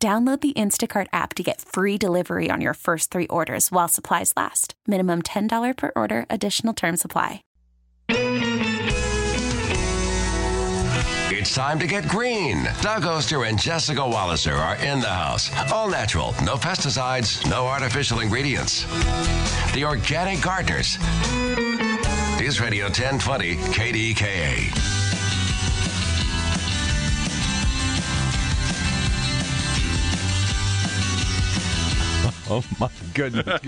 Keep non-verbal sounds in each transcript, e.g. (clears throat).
Download the Instacart app to get free delivery on your first three orders while supplies last. Minimum $10 per order, additional term supply. It's time to get green. Doug Oster and Jessica Walliser are in the house. All natural, no pesticides, no artificial ingredients. The Organic Gardeners. News Radio 1020 KDKA. (laughs) Oh my goodness.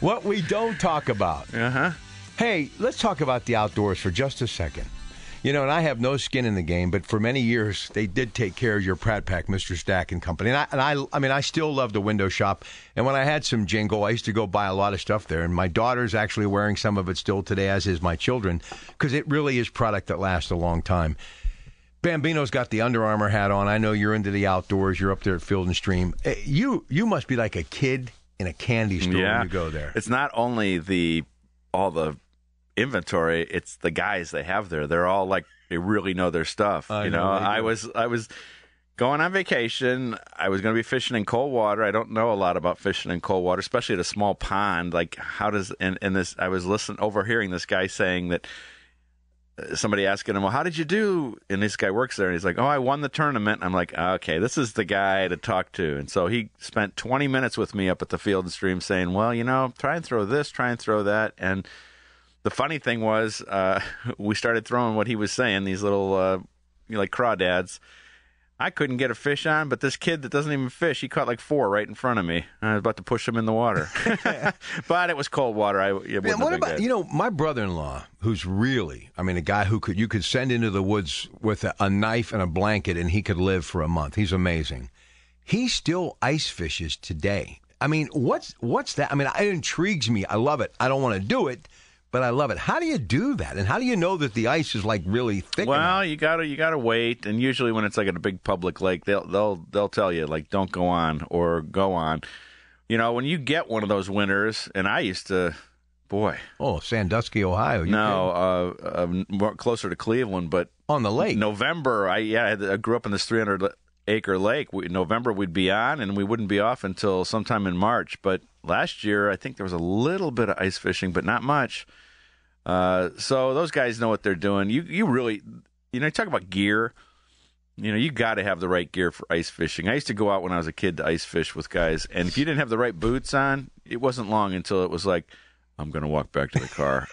what we don't talk about. Uh huh. Hey, let's talk about the outdoors for just a second. You know, and I have no skin in the game, but for many years they did take care of your Pratt Pack, Mr. Stack and Company. And I, and I, I mean, I still love the window shop. And when I had some jingle, I used to go buy a lot of stuff there. And my daughter's actually wearing some of it still today, as is my children, because it really is product that lasts a long time. Bambino's got the Under Armour hat on. I know you're into the outdoors. You're up there at Field and Stream. Eh, You you must be like a kid in a candy store Yeah. when you go there. It's not only the all the inventory; it's the guys they have there. They're all like they really know their stuff. I you know know, I was I was going on vacation. I was going to be fishing in cold water. I don't know a lot about fishing in cold water, especially at a small pond. Like how does and and this I was listening overhearing this guy saying that somebody asking him, "Well, how did you do?" And this guy works there, and he's like, "Oh, I won the tournament." I'm like, "Okay, this is the guy to talk to." And so he spent 20 minutes with me up at the field and stream, saying, "Well, you know, try and throw this, try and throw that." And the funny thing was, uh, (laughs) we started throwing what he was saying, these little, uh, you know, like crawdads. I couldn't get a fish on, but this kid that doesn't even fish, he caught like four right in front of me. I was about to push him in the water, (laughs) (laughs) but it was cold water. I it what about good. you know my brother-in-law, who's really, I mean, a guy who could you could send into the woods with a, a knife and a blanket, and he could live for a month. He's amazing. He still ice fishes today. I mean, what's what's that? I mean, it intrigues me. I love it. I don't want to do it, but I love it. How do you do that? And how do you know that the ice is like really thick? Well, enough? you gotta you gotta wait, and usually when it's like at a big public lake, they'll they'll they'll tell you like don't go on or go on. You know, when you get one of those winters, and I used to, boy, oh, Sandusky, Ohio. You no, uh, uh, more closer to Cleveland, but on the lake. November, I yeah, I, I grew up in this 300 acre lake. We, November we'd be on, and we wouldn't be off until sometime in March. But last year, I think there was a little bit of ice fishing, but not much. Uh, so those guys know what they're doing. You you really, you know, you talk about gear. You know, you got to have the right gear for ice fishing. I used to go out when I was a kid to ice fish with guys, and if you didn't have the right boots on, it wasn't long until it was like, I'm going to walk back to the car.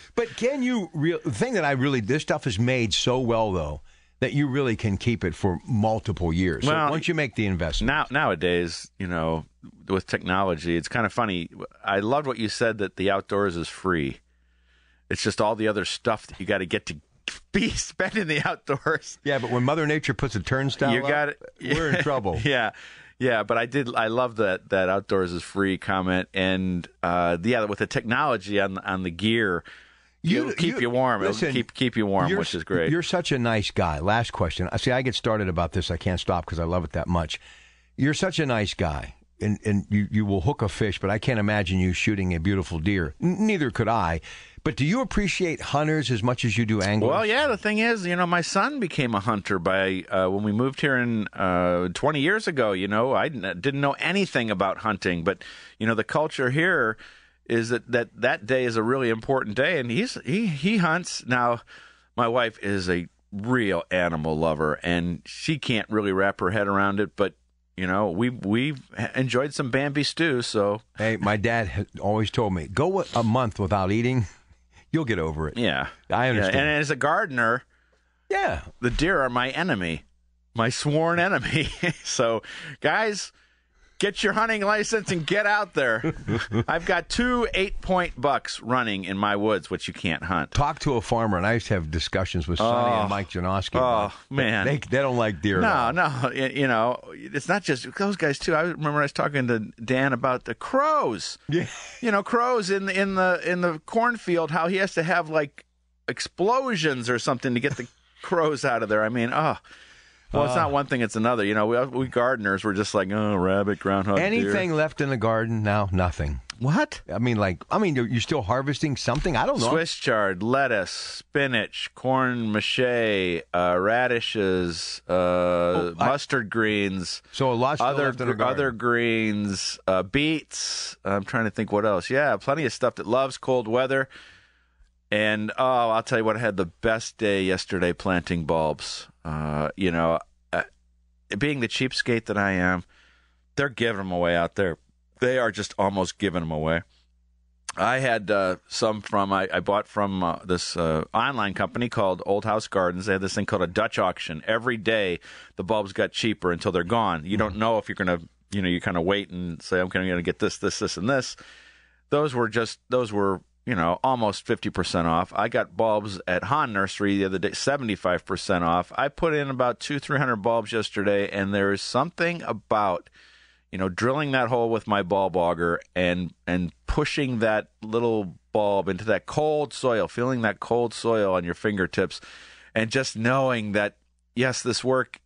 (laughs) But can you real the thing that I really this stuff is made so well though that you really can keep it for multiple years. so Well, once you make the investment. now nowadays, you know, with technology, it's kind of funny. I loved what you said that the outdoors is free. It's just all the other stuff that you got to get to (laughs) be spent in the outdoors. yeah, but when Mother Nature puts a turnstile, you got it. We're in (laughs) trouble. yeah, yeah. But I did. I love that that outdoors is free comment, and uh, yeah, with the technology on on the gear, it'll keep you, warm. listen, it'll keep keep you warm, which is great. You're such a nice guy. Last question. I see. I get started about this. I can't stop because I love it that much. You're such a nice guy, and and you you will hook a fish, but I can't imagine you shooting a beautiful deer. N- neither could I. But do you appreciate hunters as much as you do anglers? Well, yeah. The thing is, you know, my son became a hunter by uh, when we moved here in uh, 20 years ago. You know, I didn't know anything about hunting, but you know, the culture here is that that that day is a really important day, and he's he he hunts now. My wife is a real animal lover, and she can't really wrap her head around it, but. You know, we we've enjoyed some Bambi stew, so Hey, my dad always told me, go a month without eating, you'll get over it. yeah, I understand. Yeah, and as a gardener, Yeah. the deer are my enemy, my sworn enemy. (laughs) so, guys, get your hunting license and get out there. (laughs) I've got two eight point bucks running in my woods, which you can't hunt. Talk to a farmer, and I used to have discussions with Sonny Oh. and Mike Janoski. Oh, man. they they don't like deer. No, no, you know, it's not just those guys too. I remember I was talking to Dan about the crows. (laughs) Yeah. You know, crows in the in the in the cornfield. How he has to have like explosions or something to get the (laughs) crows out of there. I mean, oh. Well, it's not one thing; it's another. You know, we we gardeners were just like, oh, rabbit, groundhog, deer." Anything left in the garden now? Nothing. What? I mean, like, I mean, you're, you're still harvesting something. I don't know. Swiss chard, lettuce, spinach, corn mache, uh, radishes, uh, I- mustard greens. So a lot still other left in the gr- other greens, uh, beets. I'm trying to think what else. Yeah, plenty of stuff that loves cold weather. And oh, I'll tell you what, I had the best day yesterday planting bulbs. Uh, you know, uh, being the cheapskate that I am, they're giving them away out there. They are just almost giving them away. I had uh, some from I, I bought from uh, this uh, online company called Old House Gardens. They had this thing called a Dutch auction. Every day, the bulbs got cheaper until they're gone. You don't know if you're gonna, you know, you kind of wait and say, I'm going to get this, this, this, and this. Those were just those were you know almost fifty percent off. I got bulbs at Hahn Nursery the other day, seventy five percent off. I put in about two three hundred bulbs yesterday, and there is something about you know, drilling that hole with my bulb auger and and pushing that little bulb into that cold soil, feeling that cold soil on your fingertips, and just knowing that yes, this work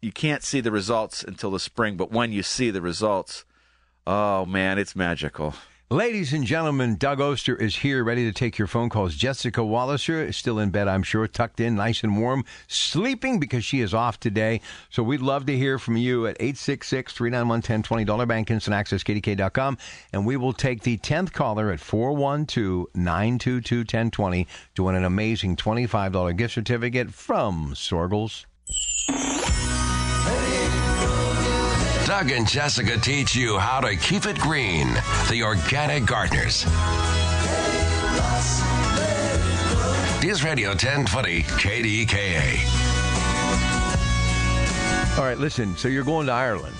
you can't see the results until the spring, but when you see the results, oh man, it's magical. Ladies and gentlemen, Doug Oster is here, ready to take your phone calls. Jessica Walliser is still in bed, I'm sure, tucked in, nice and warm, sleeping because she is off today. So we'd love to hear from you at 866 391 1020 Dollar Bank Instant Access, KDKA.com. And we will take the 10th caller at 412 922 1020 to win an amazing $25 gift certificate from Soergel's. Doug and Jessica teach you how to keep it green. The Organic Gardeners. News Radio 1020 KDKA. All right, listen. So you're going to Ireland.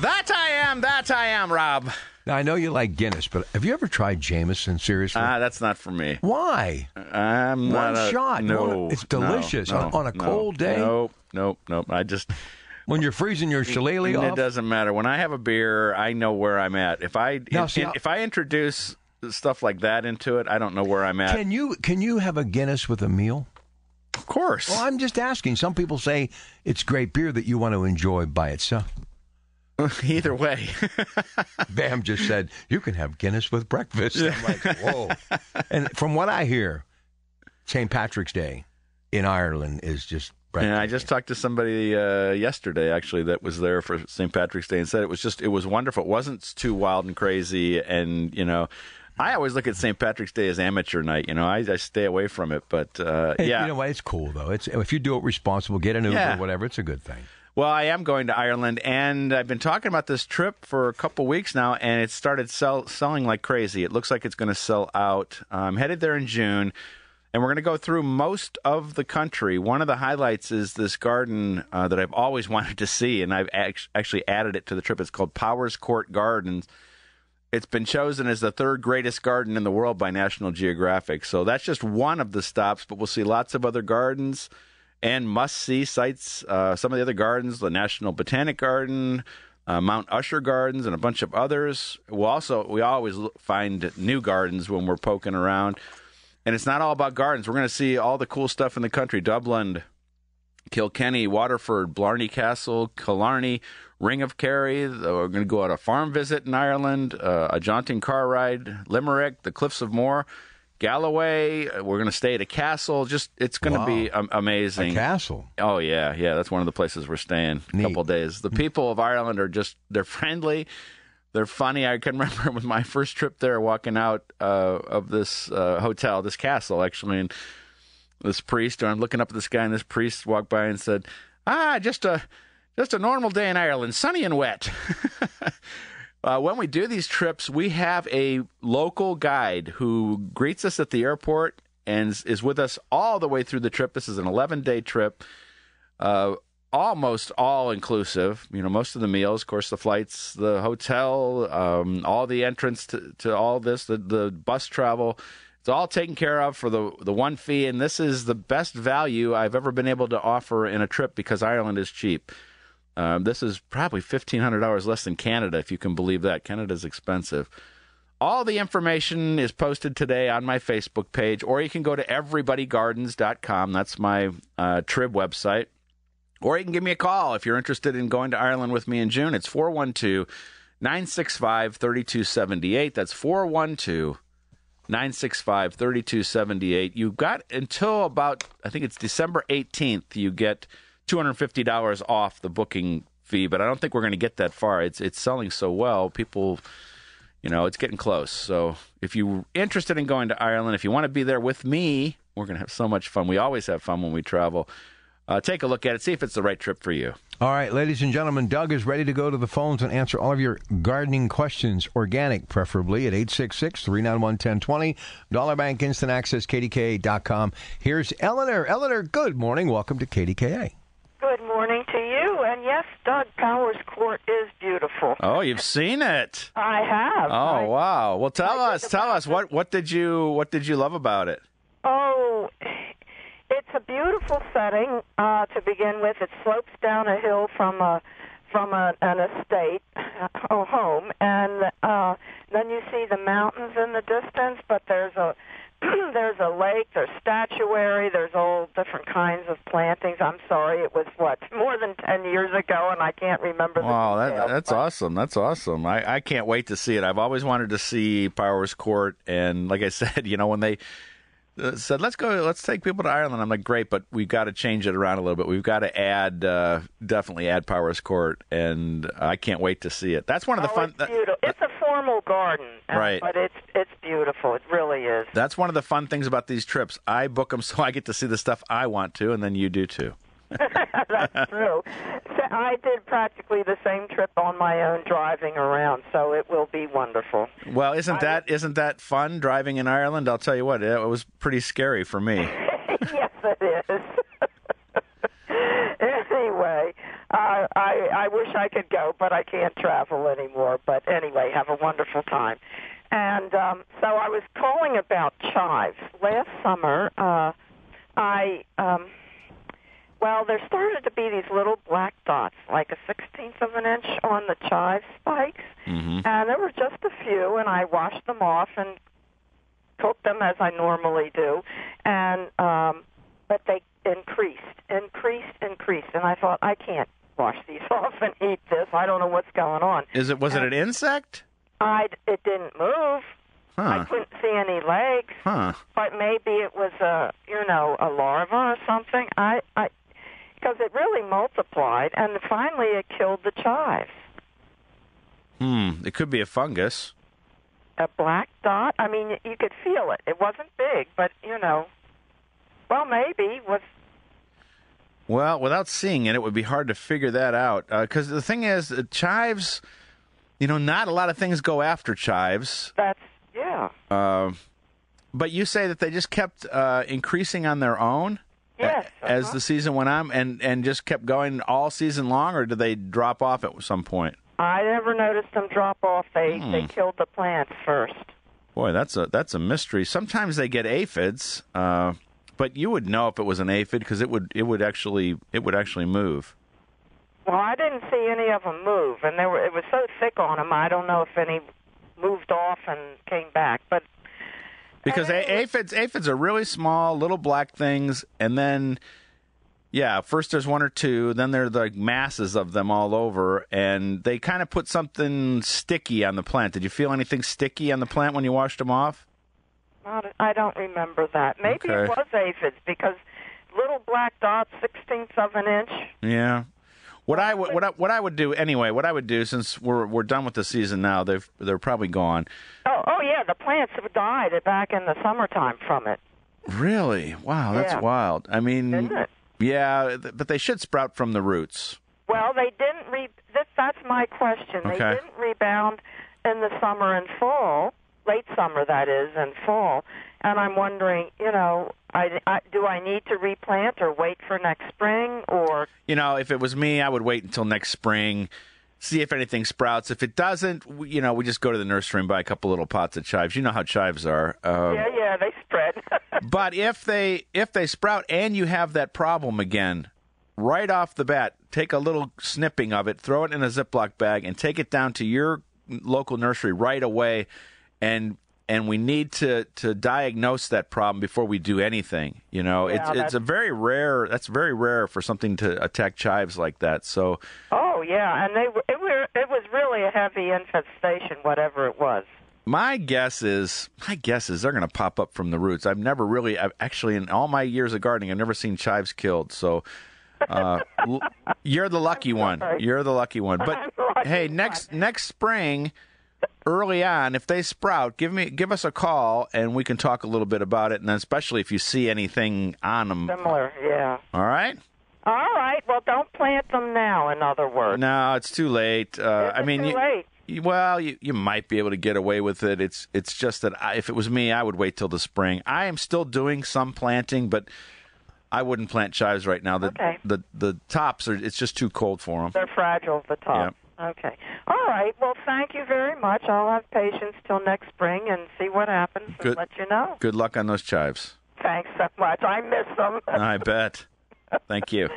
That I am, that I am, Rob. Now, I know you like Guinness, but have you ever tried Jameson? Seriously? Ah, that's not for me. Why? I'm One not a, shot. No, One- it's no, delicious. no, On- on a no, cold day? Nope, nope, nope. I just When you're freezing your shillelagh It doesn't matter. When I have a beer, I know where I'm at. If I Now, in- see, if I introduce stuff like that into it, I don't know where I'm at. Can you can you have a Guinness with a meal? of course. Well, I'm just asking. Some people say it's great beer that you want to enjoy by itself. (laughs) Either way. (laughs) Bam just said you can have Guinness with breakfast. I'm like, (laughs) whoa. and from what I hear, St. Patrick's Day in Ireland is just. And I just talked to somebody uh, yesterday, actually, that was there for St. Patrick's Day, and said it was just it was wonderful. It wasn't too wild and crazy, and you know. I always look at St. Patrick's Day as amateur night. You know, I, I stay away from it, but uh, Hey, yeah, You know what? It's cool though. It's if you do it responsible, get an Uber, Yeah. whatever. It's a good thing. Well, I am going to Ireland, and I've been talking about this trip for a couple weeks now, and it started sell, selling like crazy. It looks like it's going to sell out. I'm headed there in June, and we're going to go through most of the country. One of the highlights is this garden uh, that I've always (laughs) wanted to see, and I've act- actually added it to the trip. It's called Powerscourt Gardens. It's been chosen as the third greatest garden in the world by National Geographic. So that's just one of the stops, but we'll see lots of other gardens and must see sites. Uh, some of the other gardens, the National Botanic Garden, uh, Mount Usher Gardens, and a bunch of others. We'll also, we always find new gardens when we're poking around. And it's not all about gardens. We're going to see all the cool stuff in the country Dublin, Kilkenny, Waterford, Blarney Castle, Killarney, Ring of Kerry. Uh, We're going to go on a farm visit in Ireland, uh, a jaunting car ride, Limerick, the Cliffs of Moher, Galway. Uh, We're going to stay at a castle. Just it's going to be um, amazing. A castle. Oh yeah, yeah. That's one of the places we're staying. A couple days. The people of Ireland are just they're friendly. They're funny. I can (laughs) remember with my first trip there, walking out uh, of this uh, hotel, this castle actually, and this priest. And I'm looking up at this guy, and this priest walked by and said, "Ah, just a just a normal day in Ireland, sunny and wet." (laughs) Uh, when we do these trips, we have a local guide who greets us at the airport and is- with us all the way through the trip. This is an 11 day trip. Uh, almost all inclusive. You know, most of the meals, of course, the flights, the hotel, um, all the entrance to, to all this, the, the bus travel. It's all taken care of for the the one fee, and this is the best value I've ever been able to offer in a trip because Ireland is cheap. Um, this is probably fifteen hundred dollars less than Canada, if you can believe that. Canada's expensive. All the information is posted today on my Facebook page, or you can go to everybodygardens.com. That's my uh, Trib website. Or you can give me a call if you're interested in going to Ireland with me in June. It's 412 965 3278. That's 412 965 3278. You've got until about, I think it's December 18th, you get $250 off the booking fee, but I don't think we're going to get that far. It's, it's selling so well. People you know, it's getting close. So if you're interested in going to Ireland, if you want to be there with me, we're going to have so much fun. We always have fun when we travel. Uh, take a look at it, see if it's the right trip for you. All right, ladies and gentlemen, Doug is ready to go to the phones and answer all of your gardening questions, organic preferably, at 866 391 1020. Dollar Bank Instant Access, KDKA.com. Here's Eleanor. Eleanor, good morning. Welcome to KDKA. Good morning to you. And yes, Doug Powers Court is beautiful. Oh, you've seen it. I have. Oh, I, wow. Well, tell I us, tell us what what did you what did you love about it? Oh, it's a beautiful setting uh, to begin with. It slopes down a hill from a from a, an estate, (laughs) a home, and uh, then you see the mountains in the distance. But there's a (clears throat) there's a lake, there's statuary, there's all different kinds of plantings. I'm sorry, it was what (laughs) more than ten years ago, and I can't remember. Wow, the that, details, that's but- awesome. That's awesome. I, I can't wait to see it. I've always wanted to see Powerscourt, and like I (laughs) said, you know, when they said let's go, let's take people to Ireland, I'm like, great, but we've got to change it around a little bit. We've got to add, uh, definitely add Powerscourt, and I can't wait to see it. That's one of the oh, fun. It's beautiful. It's a formal garden, uh, Right. But it's it's beautiful. It really is. That's one of the fun things about these trips. I book them so I get to see the stuff I want to, and then you do too. (laughs) That's true. So I did practically the same trip on my own, driving around. So it will be wonderful. Well, isn't that isn't that fun driving in Ireland? I'll tell you what, it was pretty scary for me. (laughs) yes, it is. (laughs) anyway, uh, I I wish I could go, but I can't travel anymore. But anyway, have a wonderful time. And um, so I was calling about chives. Last summer, uh, I um, well, there started to be these little black dots, like a sixteenth of an inch on the chive spikes, hmm and there were just a few, and I washed them off and cooked them as I normally do, and um, but they increased, increased, increased, and I thought I can't wash these (laughs) off and eat this. I don't know what's going on. Is it was it an insect? I it didn't move. Huh. I couldn't see any legs, Huh? but maybe it was a you know a larva or something. I I because it really multiplied, and finally it killed the chives. Hmm. It could be a fungus. a black dot. I mean, you could feel it. It wasn't big, but you know, well, maybe was. Well, without seeing it, it would be hard to figure that out. Because the thing is, uh, chives. You know, not a lot of things go after chives. That's yeah. Uh, but you say that they just kept uh, increasing on their own Yes, as uh-huh. the season went on, and and just kept going all season long, or did they drop off at some point? I never noticed them drop off. They they killed the plants first. Boy, that's a that's a mystery. Sometimes they get aphids, uh, but you would know if it was an aphid because it would it would actually it would actually move. Well, I didn't see any of them move, and they were it was so thick on them. I don't know if any moved off and came back, but Because a- oh. aphids aphids are really small, little black things, and then yeah, first there's one or two, then there's like masses of them all over, and they kind of put something sticky on the plant. Did you feel anything sticky on the plant when you washed them off? not, I don't remember that. Maybe Okay. it was aphids because little black dots, sixteenths of an inch. Yeah. What I would what I, what I would do anyway, what I would do since we're we're done with the season now, they've they're probably gone. Oh, oh yeah, the plants have died back in the summertime from it, Really? Wow, that's Yeah. wild. I mean, isn't it? yeah, but they should sprout from the roots. Well, they didn't re. This, that's my question. They didn't rebound in the summer and fall, late summer that is, and fall. And I'm wondering, you know, I, I do I need to replant or wait for next spring or You know, if it was me, I would wait until next spring, see if anything sprouts. If it doesn't, we, you know, we just go to the nursery and buy a couple little pots of chives. You know how chives are. Um, yeah yeah they spread. (laughs) But if they if they sprout and you have that problem again, right off the bat, take a little snipping of it, throw it in a Ziploc bag, and take it down to your local nursery right away, and and we need to to diagnose that problem before we do anything. You know, Yeah, it's it's a very rare. That's very rare for something to attack chives like that. So oh yeah, and they it were it was really a heavy infestation whatever it was. My guess is, my guess is they're going to pop up from the roots. I've never really, I've actually, in all my years of gardening, I've never seen chives killed. So, uh, you're the lucky (laughs) one. You're the lucky one. But (laughs) lucky hey, one. next next spring, early on, if they sprout, give me give us a call and we can talk a little bit about it. And then especially if you see anything on them. Similar, yeah. All right. All right, well don't plant them now in other words. No, it's too late. Uh, I mean, too you- late? you- well, you, you might be able to get away with it. It's it's just that I, if it was me, I would wait till the spring. I am still doing some planting, but I wouldn't plant chives right now. The Okay. the the tops are it's just too cold for them. They're fragile the top. Okay. All right. Well, thank you very much. I'll have patience till next spring and see what happens and Good. let you know. Good luck on those chives. Thanks so much. I miss them. (laughs) I bet. Thank you.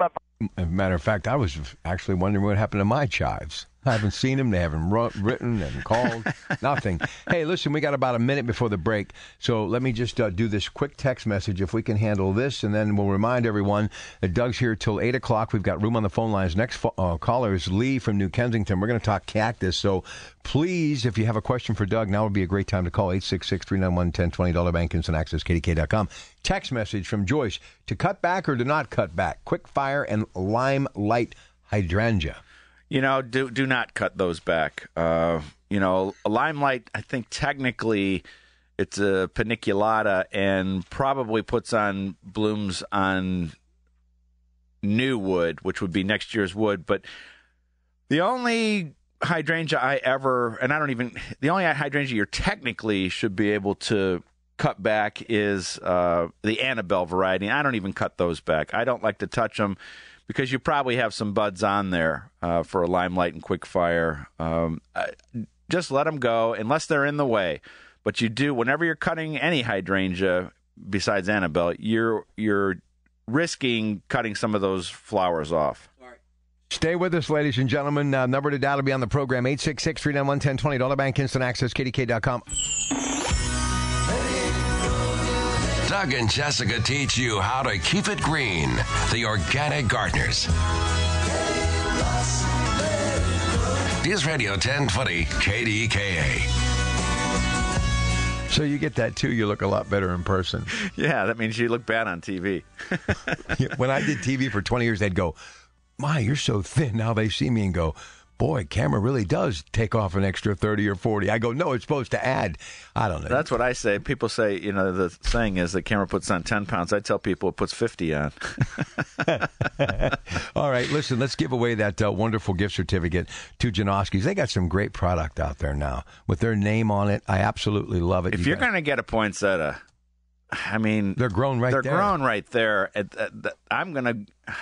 As a matter of fact, I was actually wondering what happened to my chives. I haven't seen them. They haven't written and called. (laughs) nothing. Hey, listen, we got about a minute before the break, so let me just uh, do this quick text message if we can handle this, and then we'll remind everyone that Doug's here till eight o'clock. We've got room on the phone lines. Next fo- uh, caller is Lee from New Kensington. We're going to talk cactus. So please, if you have a question for Doug, now would be a great time to call 866-391-1020 dollar bank instant access kdka.com. Text message from Joyce to cut back or to not cut back. Quick fire and Limelight hydrangea. You know, do do not cut those back. Uh, you know, a limelight. I think technically, it's a paniculata and probably puts on blooms on new wood, which would be next year's wood. But the only hydrangea I ever, and I don't even, the only hydrangea you're technically should be able to cut back is uh, the Annabelle variety. I don't even cut those back. I don't like to touch them because you probably have some buds on there uh, for a limelight and quick fire. Um, just let them go unless they're in the way. But you do whenever you're cutting any hydrangea besides Annabelle, you're you're risking cutting some of those flowers off. Stay with us, ladies and gentlemen. Uh, number to dial to be on the program, 866-391-1020, Dollar Bank Instant Access, KDKA.com. Doug and Jessica teach you how to keep it green. The Organic Gardeners. News Radio 1020 KDKA. So you get that too. You look a lot better in person. (laughs) Yeah, that means you look bad on TV. (laughs) when I did TV for 20 years, they'd go, My, you're so thin. Now they see me and go, Boy, camera really does take off an extra 30 or 40. I go, No, it's supposed to add. I don't know. That's what I say. People say, you know, the saying is the camera puts on 10 pounds. I tell people it puts 50 on. (laughs) All right, listen, let's give away that uh, wonderful gift certificate to Janoski's. They got some great product out there now with their name on it. I absolutely love it. If You you're going to get a poinsettia, I mean, They're grown right they're there. grown right there. I'm gonna,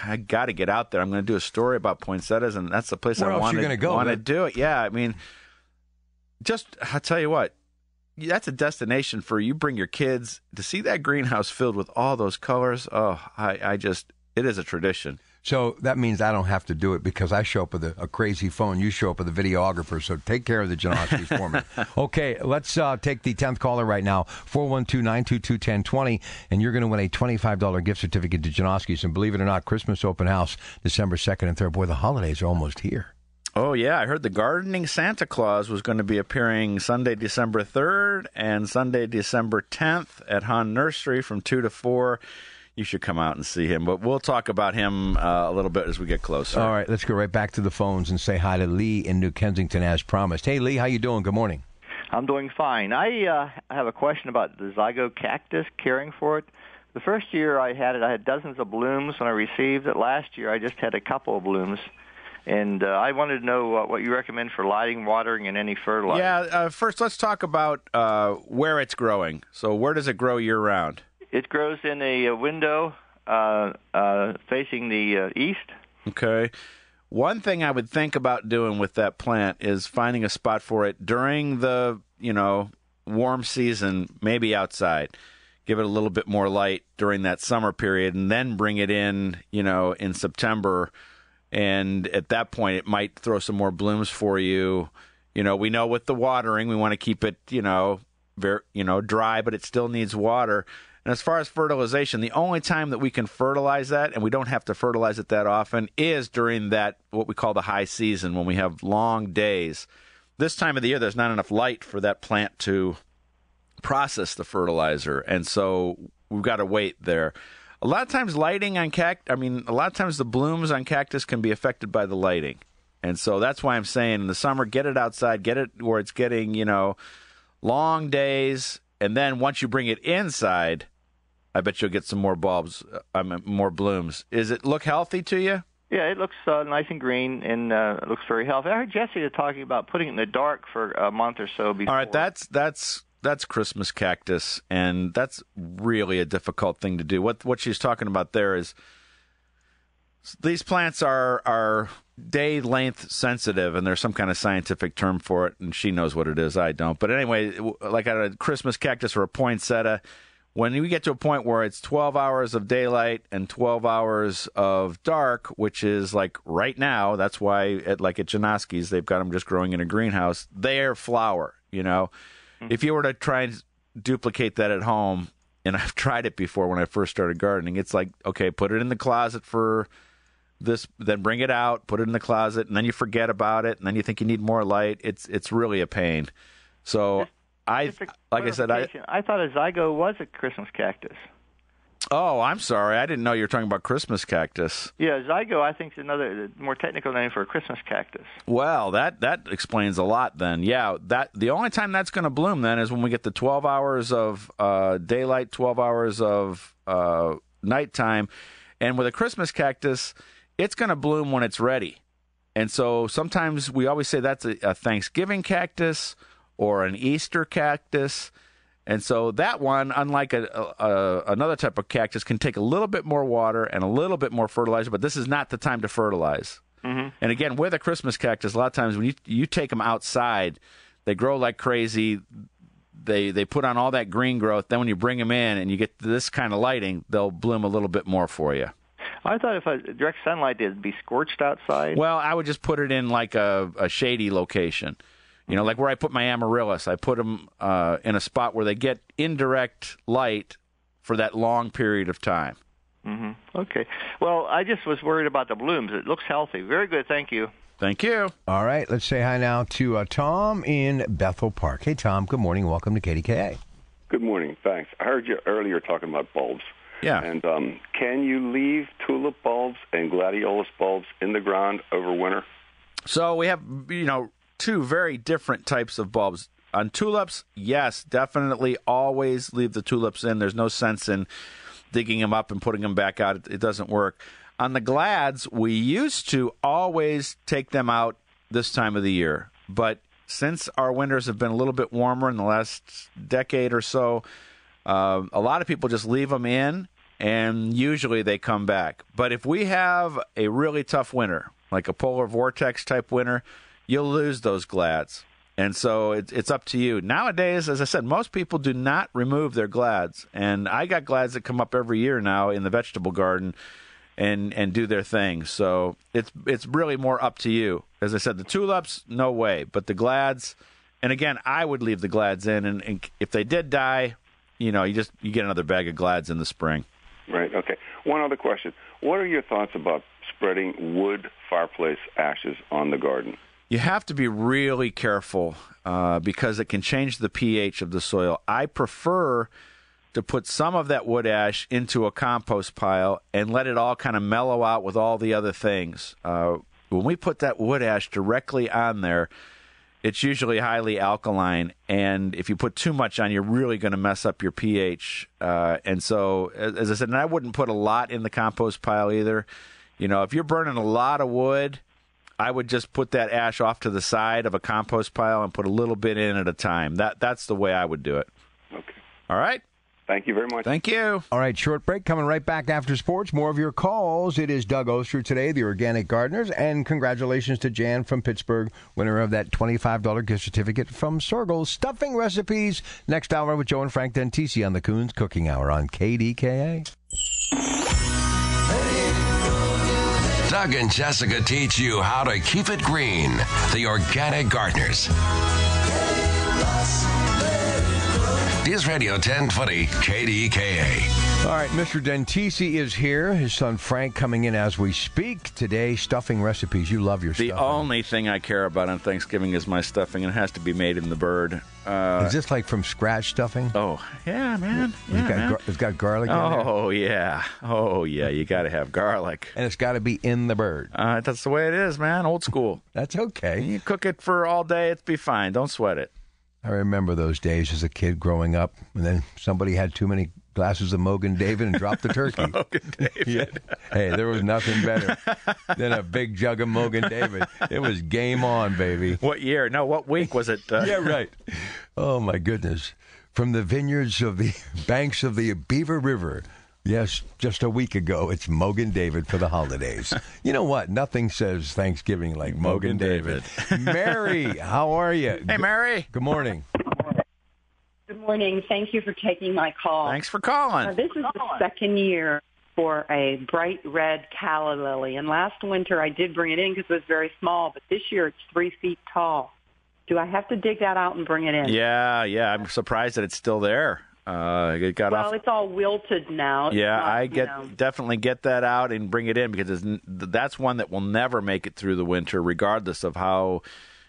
I got to get out there. I'm gonna do a story about poinsettias, and that's the place Where I want to go? Want to do it? Yeah, I mean, just I'll tell you what. That's a destination for you. Bring your kids to see that greenhouse filled with all those colors. Oh, I, I just, it is a tradition. So that means I don't have to do it because I show up with a, a crazy phone. You show up with a videographer. So take care of the Janoskis for me. (laughs) Okay, let's uh, take the 10th caller right now 412 922 1020. And you're going to win a $25 gift certificate to Janoskis. And believe it or not, Christmas open house December 2nd and 3rd. Boy, the holidays are almost here. Oh yeah, I heard the gardening Santa Claus was going to be appearing Sunday, December third, and Sunday, December tenth at Hahn Nursery from two to four. You should come out and see him, but we'll talk about him uh, a little bit as we get closer. All right, let's go right back to the phones and say hi to Lee in New Kensington as promised. Hey, Lee, how you doing? Good morning. I'm doing fine. I uh, have a question about the zygo cactus, caring for it. The first year I had it, I had dozens of blooms when I received it. Last year I just had a couple of blooms. And uh, I wanted to know uh, what you recommend for lighting, watering, and any fertilizer. Yeah. Uh, first, let's talk about uh, where it's growing. So, where does it grow year round? It grows in a, a window uh, uh, facing the uh, east. Okay. One thing I would think about doing with that plant is finding a spot for it during the, you know, warm season, maybe outside. Give it a little bit more light during that summer period and then bring it in, you know, in September. And at that point, it might throw some more blooms for you. You know, we know with the watering, we want to keep it, you know, very, you know, dry, but it still needs water. And as far as fertilization, the only time that we can fertilize that, and we don't have to fertilize it that often, is during that what we call the high season when we have long days. This time of the year, there's not enough light for that plant to process the fertilizer, and so we've got to wait there. A lot of times, lighting on cactus, I mean, a lot of times the blooms on cactus can be affected by the lighting. And so that's why I'm saying in the summer, get it outside, get it where it's getting, you know, long days. And then once you bring it inside, I bet you'll get some more bulbs, mean, more blooms. Is it look healthy to you? Yeah, it looks uh, nice and green and uh, it looks very healthy. I heard Jesse talking about putting it in the dark for a month or so before. All right, that's that's that's Christmas cactus, and that's really a difficult thing to do. What what she's talking about there is these plants are are day length sensitive, and there's some kind of scientific term for it, and she knows what it is. I don't. But anyway, like a Christmas cactus or a poinsettia when you get to a point where it's 12 hours of daylight and 12 hours of dark, which is like right now, that's why at like at Janoski's, they've got them just growing in a greenhouse. They're flower, you know. Mm-hmm. If you were to try and duplicate that at home, and (laughs) I've tried it before when I first started gardening, it's like, okay, put it in the closet for this, then bring it out, put it in the closet, and then you forget about it, and then you think you need more light. It's it's really a pain. So I like I said, I I thought a zygo was a Christmas cactus. Oh, I'm sorry. I didn't know you were talking about Christmas cactus. Yeah, zygo I think is another more technical name for a Christmas cactus. Well, that that explains a lot then. Yeah, that the only time that's going to bloom then is when we get the 12 hours of uh, daylight, 12 hours of uh, nighttime, and with a Christmas cactus, it's going to bloom when it's ready. And so sometimes we always say that's a, a Thanksgiving cactus or an Easter cactus. And so that one, unlike a, a, another type of cactus, can take a little bit more water and a little bit more fertilizer, but this is not the time to fertilize. Mm-hmm. And again, with a Christmas cactus, a lot of times when you you take them outside, they grow like crazy. They they put on all that green growth. Then when you bring them in and you get this kind of lighting, they'll bloom a little bit more for you. I thought if a direct sunlight, it'd be scorched outside. Well, I would just put it in like a, a shady location. You know, like where I put my amaryllis, I put them uh, in a spot where they get indirect light for that long period of time. Mm-hmm. Okay. Well, I just was worried about the blooms. It looks healthy. Very good. Thank you. Thank you. All right. Let's say hi now to uh, Tom in Bethel Park. Hey, Tom. Good morning. Welcome to KDKA. Good morning. Thanks. I heard you earlier talking about bulbs. Yeah. And um, can you leave tulip bulbs and gladiolus bulbs in the ground over winter? So we have, you know, two very different types of bulbs. On tulips, yes, definitely always leave the tulips in. There's no sense in digging them up and putting them back out. It, it doesn't work. On the glads, we used to always take them out this time of the year. But since our winters have been a little bit warmer in the last decade or so, uh, a lot of people just leave them in and usually they come back. But if we have a really tough winter, like a polar vortex type winter, you'll lose those glads. And so it, it's up to you. Nowadays, as I said, most people do not remove their glads. And I got glads that come up every year now in the vegetable garden and, and do their thing. So it's it's really more up to you. As I said, the tulips, no way. But the glads, and again, I would leave the glads in. And, and if they did die, you know, you just you get another bag of glads in the spring. Right. Okay. One other question. What are your thoughts about spreading wood fireplace ashes on the garden? You have to be really careful uh, because it can change the pH of the soil. I prefer to put some of that wood ash into a compost pile and let it all kind of mellow out with all the other things. Uh, when we put that wood ash directly on there, it's usually highly alkaline, and if you put too much on, you're really going to mess up your pH. Uh, and so, as, I said, and I wouldn't put a lot in the compost pile either. You know, if you're burning a lot of wood, I would just put that ash off to the side of a compost pile and put a little bit in at a time. That that's the way I would do it. Okay. All right. Thank you very much. Thank you. All right, short break. Coming right back after sports. More of your calls. It is Doug Oster today, the Organic Gardeners, and congratulations to Jan from Pittsburgh, winner of that $25 gift certificate from Soergel. Stuffing recipes next hour with Joe and Frank Dentisi on the Kuhn's Cooking Hour on KDKA. Doug and Jessica teach you how to keep it green. The Organic Gardeners. News Radio 1020 KDKA. All right, Mr. Dentisi is here. His son Frank coming in as we speak today. Stuffing recipes. You love your The stuffing. The only thing I care about on Thanksgiving is my stuffing, and it has to be made in the bird. Uh, is this like from scratch stuffing? oh, yeah, man. Yeah, it's, got, man. gar- it's got garlic in there. Oh, yeah. Oh, yeah. You got to have garlic. And it's got to be in the bird. Uh, that's the way it is, man. Old school. (laughs) That's okay. You cook it for all day, it'd be fine. Don't sweat it. I remember those days as a kid growing up, and then somebody had too many glasses of Mogen David and drop the (laughs) turkey. Mogen David. Yeah. Hey, there was nothing better than a big jug of Mogen David. It was game on, baby. What year? No, what week was it? Uh, (laughs) Yeah, right. Oh my goodness. From the vineyards of the (laughs) banks of the Beaver River. Yes, just a week ago, it's Mogen David for the holidays. You know what? Nothing says Thanksgiving like Mogen, Mogen David. Mary, how are you? Hey, Mary. Good morning. Good morning. Thank you for taking my call. Thanks for Uh, calling. this is the second year for a bright red calla lily, and last winter I did bring it in because it was very small, but this year it's three feet tall. Do I have to dig that out and bring it in? Yeah, yeah. I'm surprised that it's still there. Uh, it got off. Well, off. it's all wilted now. It's Yeah, not, I get know. definitely get that out and bring it in because it's, that's one that will never make it through the winter, regardless of how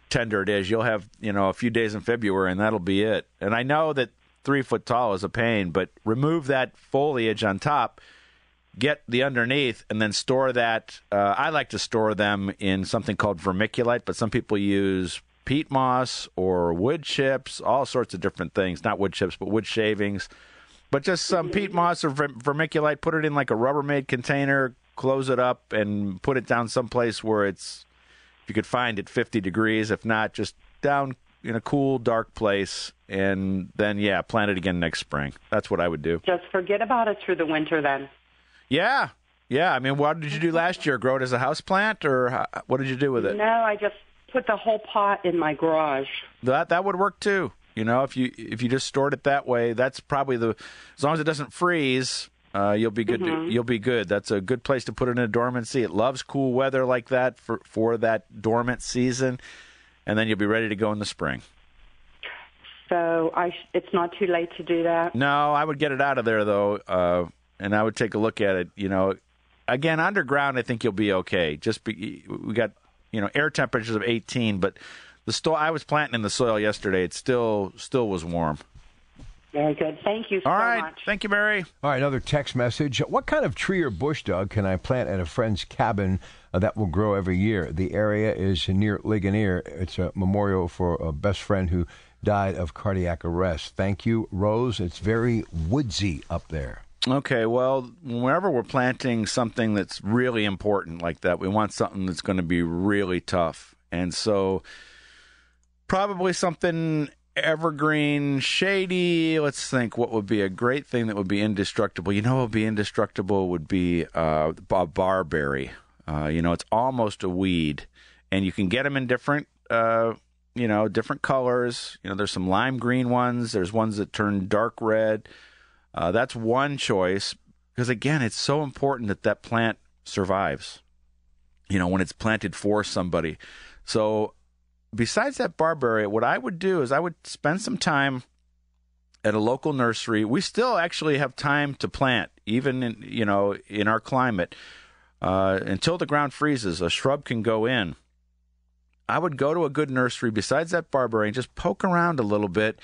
tender it is. You'll have you know a few days in February, and that'll be it. And I know that three foot tall is a pain, but remove that foliage on top, get the underneath, and then store that. Uh, I like to store them in something called vermiculite, but some people use peat moss or wood chips, all sorts of different things. Not wood chips, but wood shavings but just some peat moss or vermiculite. Put it in like a Rubbermaid container, close it up, and put it down someplace where it's, you could find it, 50 degrees. If not, just down in a cool, dark place, and then yeah, plant it again next spring. That's what I would do. Just forget about it through the winter then. Yeah, yeah. I mean, what did you do last year? Grow it as a house plant, or how, what did you do with it? No, I just put the whole pot in my garage. That that would work too. You know, if you if you just stored it that way, that's probably the as long as it doesn't freeze, uh, you'll be good. To, you'll be good. That's a good place to put it in a dormancy. It loves cool weather like that for for that dormant season, and then you'll be ready to go in the spring. So I sh- it's not too late to do that. No, I would get it out of there though, uh, and I would take a look at it. You know, again underground, I think you'll be okay. Just be, we got you know air temperatures of 18, but the sto- I was planting in the soil yesterday. It still still was warm. Very good. Thank you so All right, much. thank you, Mary. All right, another text message. What kind of tree or bush, Doug, can I plant at a friend's cabin uh, that will grow every year? The area is near Ligonier. It's a memorial for a best friend who died of cardiac arrest. Thank you, Rose. It's very woodsy up there. Okay, well, whenever we're planting something that's really important like that, we want something that's going to be really tough. And so probably something evergreen, shady. Let's think what would be a great thing that would be indestructible. You know what would be indestructible would be uh, a barberry. Uh, you know, it's almost a weed, and you can get them in different, uh, you know, different colors. You know, there's some lime green ones. There's ones that turn dark red. Uh, that's one choice because again, it's so important that that plant survives. You know, when it's planted for somebody. So, besides that barberry, what I would do is I would spend some time at a local nursery. We still actually have time to plant, even in you know in our climate. Uh, until the ground freezes, a shrub can go in. I would go to a good nursery besides that barberry and just poke around a little bit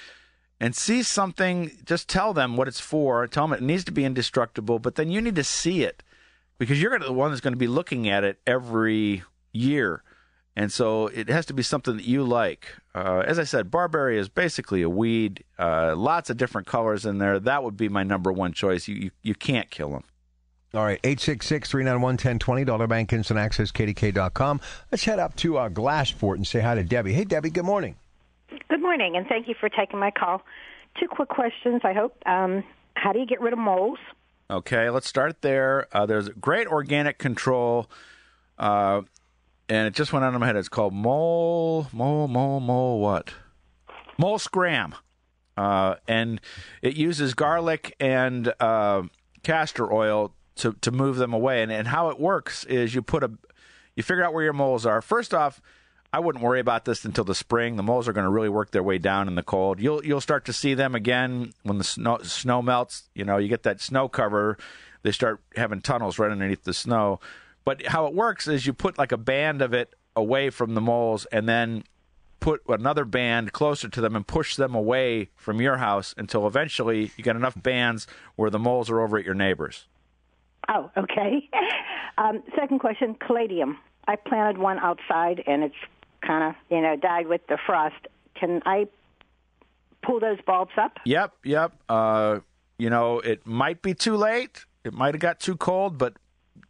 and see something. Just tell them what it's for. Tell them it needs to be indestructible, but then you need to see it because you're the one that's going to be looking at it every year. And so it has to be something that you like. Uh, as I said, barberry is basically a weed. Uh, lots of different colors in there. That would be my number one choice. You you, you can't kill them. All right, 866 391 1020, Dollar Bank Instant Access, KDKA.com. Let's head up to uh, Glassport and say hi to Debbie. Hey, Debbie, good morning. Good morning, and thank you for taking my call. Two quick questions, I hope. Um, how do you get rid of moles? Okay, let's start there. Uh, there's great organic control, uh, and it just went out of my head. It's called mole, mole, mole, mole. What? Mole scram, uh, and it uses garlic and uh, castor oil to to move them away. And and how it works is you put a you figure out where your moles are. First off, I wouldn't worry about this until the spring. The moles are going to really work their way down in the cold. You'll you'll start to see them again when the snow snow melts. You know, you get that snow cover. They start having tunnels right underneath the snow. But how it works is you put like a band of it away from the moles, and then put another band closer to them and push them away from your house until eventually you get enough bands where the moles are over at your neighbors. Oh, okay. (laughs) Um, second question, caladium. I planted one outside, and it's kind of you know died with the frost. Can I pull those bulbs up? Yep, yep. Uh, you know, it might be too late. It might have got too cold, but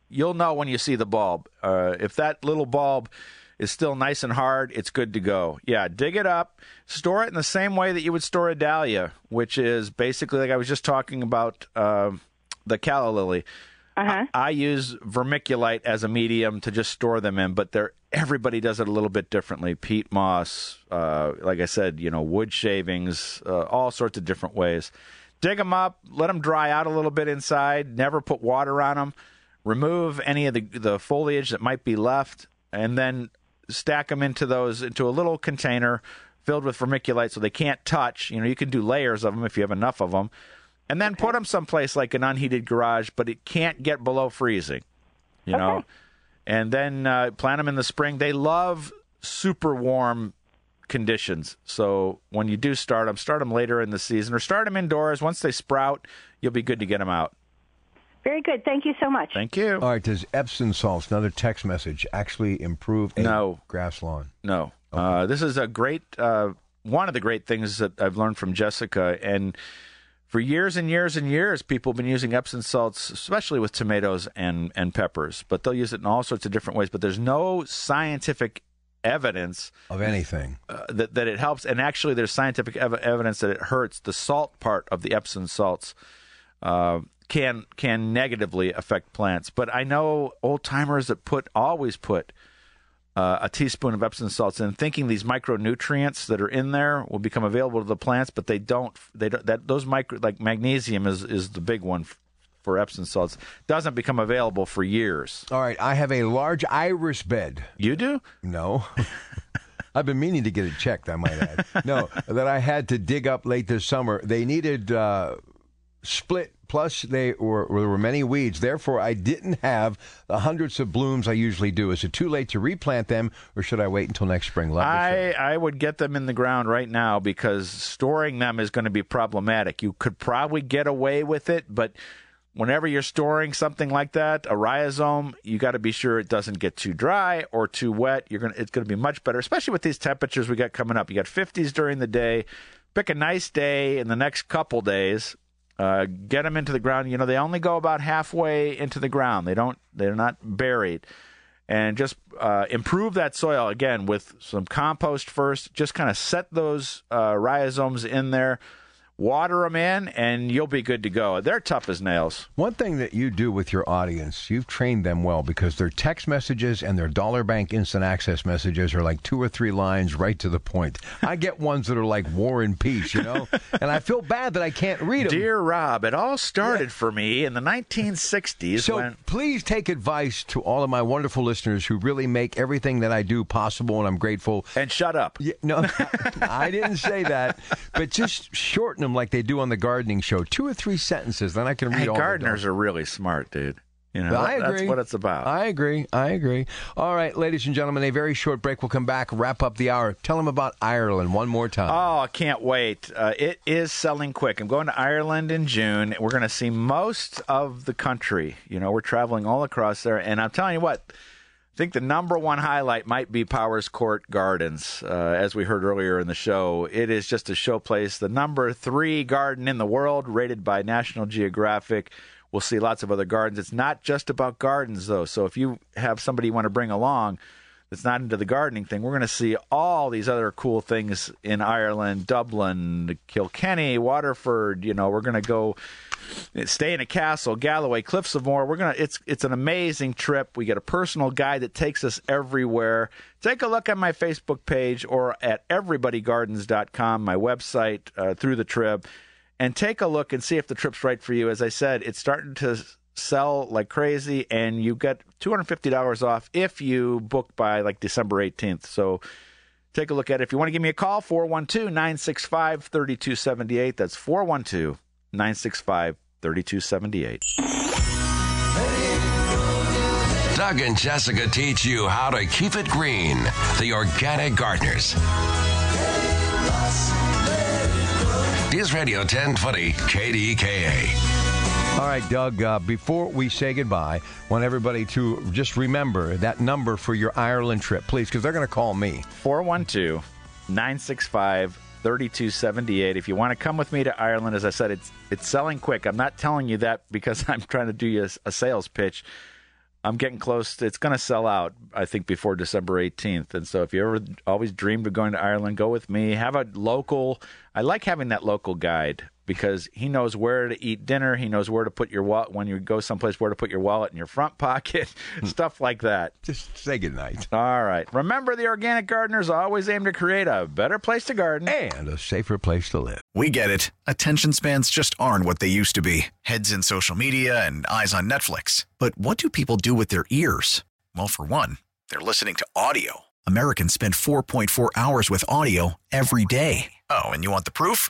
you'll know when you see the bulb. Uh, if that little bulb is still nice and hard, it's good to go. Yeah, dig it up, store it in the same way that you would store a dahlia, which is basically like I was just talking about uh, the calla lily. Uh-huh. I, I use vermiculite as a medium to just store them in, but they're everybody does it a little bit differently. Peat moss, uh, like I said, you know, wood shavings, uh, all sorts of different ways. Dig them up, let them dry out a little bit inside. Never put water on them. Remove any of the the foliage that might be left, and then stack them into those into a little container filled with vermiculite so they can't touch. You know, you can do layers of them if you have enough of them and then put them someplace like an unheated garage, but it can't get below freezing. You know, and then uh, plant them in the spring. They love super warm conditions. So when you do start them, start them later in the season or start them indoors. Once they sprout, you'll be good to get them out. Very good. Thank you so much. Thank you. All right, does Epsom salts, another text message, actually improve a No. grass lawn? No. Uh, this is a great, uh, one of the great things that I've learned from Jessica. And for years and years and years, people have been using Epsom salts, especially with tomatoes and, and peppers, but they'll use it in all sorts of different ways. But there's no scientific evidence Of anything. uh, that, that it helps. And actually, there's scientific ev- evidence that it hurts. The salt part of the Epsom salts uh, can can negatively affect plants. But I know old timers that put always put uh, a teaspoon of Epsom salts in, thinking these micronutrients that are in there will become available to the plants, but they don't. They don't. That those micro like magnesium is is the big one for Epsom salts. Doesn't become available for years. All right, I have a large iris bed. You do? No. (laughs) I've been meaning to get it checked, I might add. No, that I had to dig up late this summer. They needed uh, split, plus they or, or there were many weeds. Therefore, I didn't have the hundreds of blooms I usually do. Is it too late to replant them, or should I wait until next spring? Love I. I would get them in the ground right now because storing them is going to be problematic. You could probably get away with it, but whenever you're storing something like that, a rhizome, you got to be sure it doesn't get too dry or too wet. You're going to, it's going to be much better, especially with these temperatures we got coming up. You got 50s during the day. Pick a nice day in the next couple days. Uh, get them into the ground. You know, they only go about halfway into the ground. They don't. They're not buried and just uh, improve that soil again with some compost first. Just kind of set those uh, rhizomes in there, water them in, and you'll be good to go. They're tough as nails. One thing that you do with your audience, you've trained them well because their text messages and their dollar bank instant access messages are like two or three lines right to the point. I (laughs) get ones that are like war and peace, you know, and I feel bad that I can't read them. Dear Rob, it all started for me in the 1960s So when. please take advice to all of my wonderful listeners who really make everything that I do possible, and I'm grateful. And shut up. Yeah, no, (laughs) I didn't say that, but just shorten them like they do on the gardening show. Two or three sentences, then I can read Hey, all. the gardeners are really smart, dude. You know, I agree. that's what it's about. I agree. I agree. All right, ladies and gentlemen, a very short break. We'll come back, wrap up the hour. Tell them about Ireland one more time. Oh, I can't wait. Uh, it is selling quick. I'm going to Ireland in June. We're going to see most of the country. You know, we're traveling all across there. And I'm telling you what, I think the number one highlight might be Powerscourt Gardens. Uh, as we heard earlier in the show, it is just a showplace. The number three garden in the world, rated by National Geographic. We'll see lots of other gardens. It's not just about gardens, though. So if you have somebody you want to bring along, that's not into the gardening thing, we're going to see all these other cool things in Ireland, Dublin, Kilkenny, Waterford. You know, we're going to go stay in a castle, Galway, Cliffs of Moher. We're gonna. It's it's an amazing trip. We get a personal guide that takes us everywhere. Take a look at my Facebook page or at everybodygardens.com, my website, uh, through the trip, and take a look and see if the trip's right for you. As I said, it's starting to sell like crazy, and you get $250 off if you book by like December 18th. So take a look at it. If you want to give me a call, 412 965 3278. That's 412 965 3278. Doug and Jessica teach you how to keep it green. The Organic Gardeners. News Radio 1020 KDKA. All right, Doug, uh, before we say goodbye, want everybody to just remember that number for your Ireland trip, please, because they're going to call me. 412 965 3278. If you want to come with me to Ireland, as I said, it's it's selling quick. I'm not telling you that because (laughs) I'm trying to do you a, a sales pitch. I'm getting close. To, it's going to sell out, I think, before December 18th. And so, if you ever always dreamed of going to Ireland, go with me. Have a local. I like having that local guide because he knows where to eat dinner. He knows where to put your wallet when you go someplace, where to put your wallet in your front pocket, (laughs) hmm. stuff like that. Just say goodnight. All right. Remember, the organic gardeners always aim to create a better place to garden and a safer place to live. We get it. Attention spans just aren't what they used to be heads in social media and eyes on Netflix. But what do people do with their ears? Well, for one, they're listening to audio. Americans spend 4.4 hours with audio every day. Oh, and you want the proof?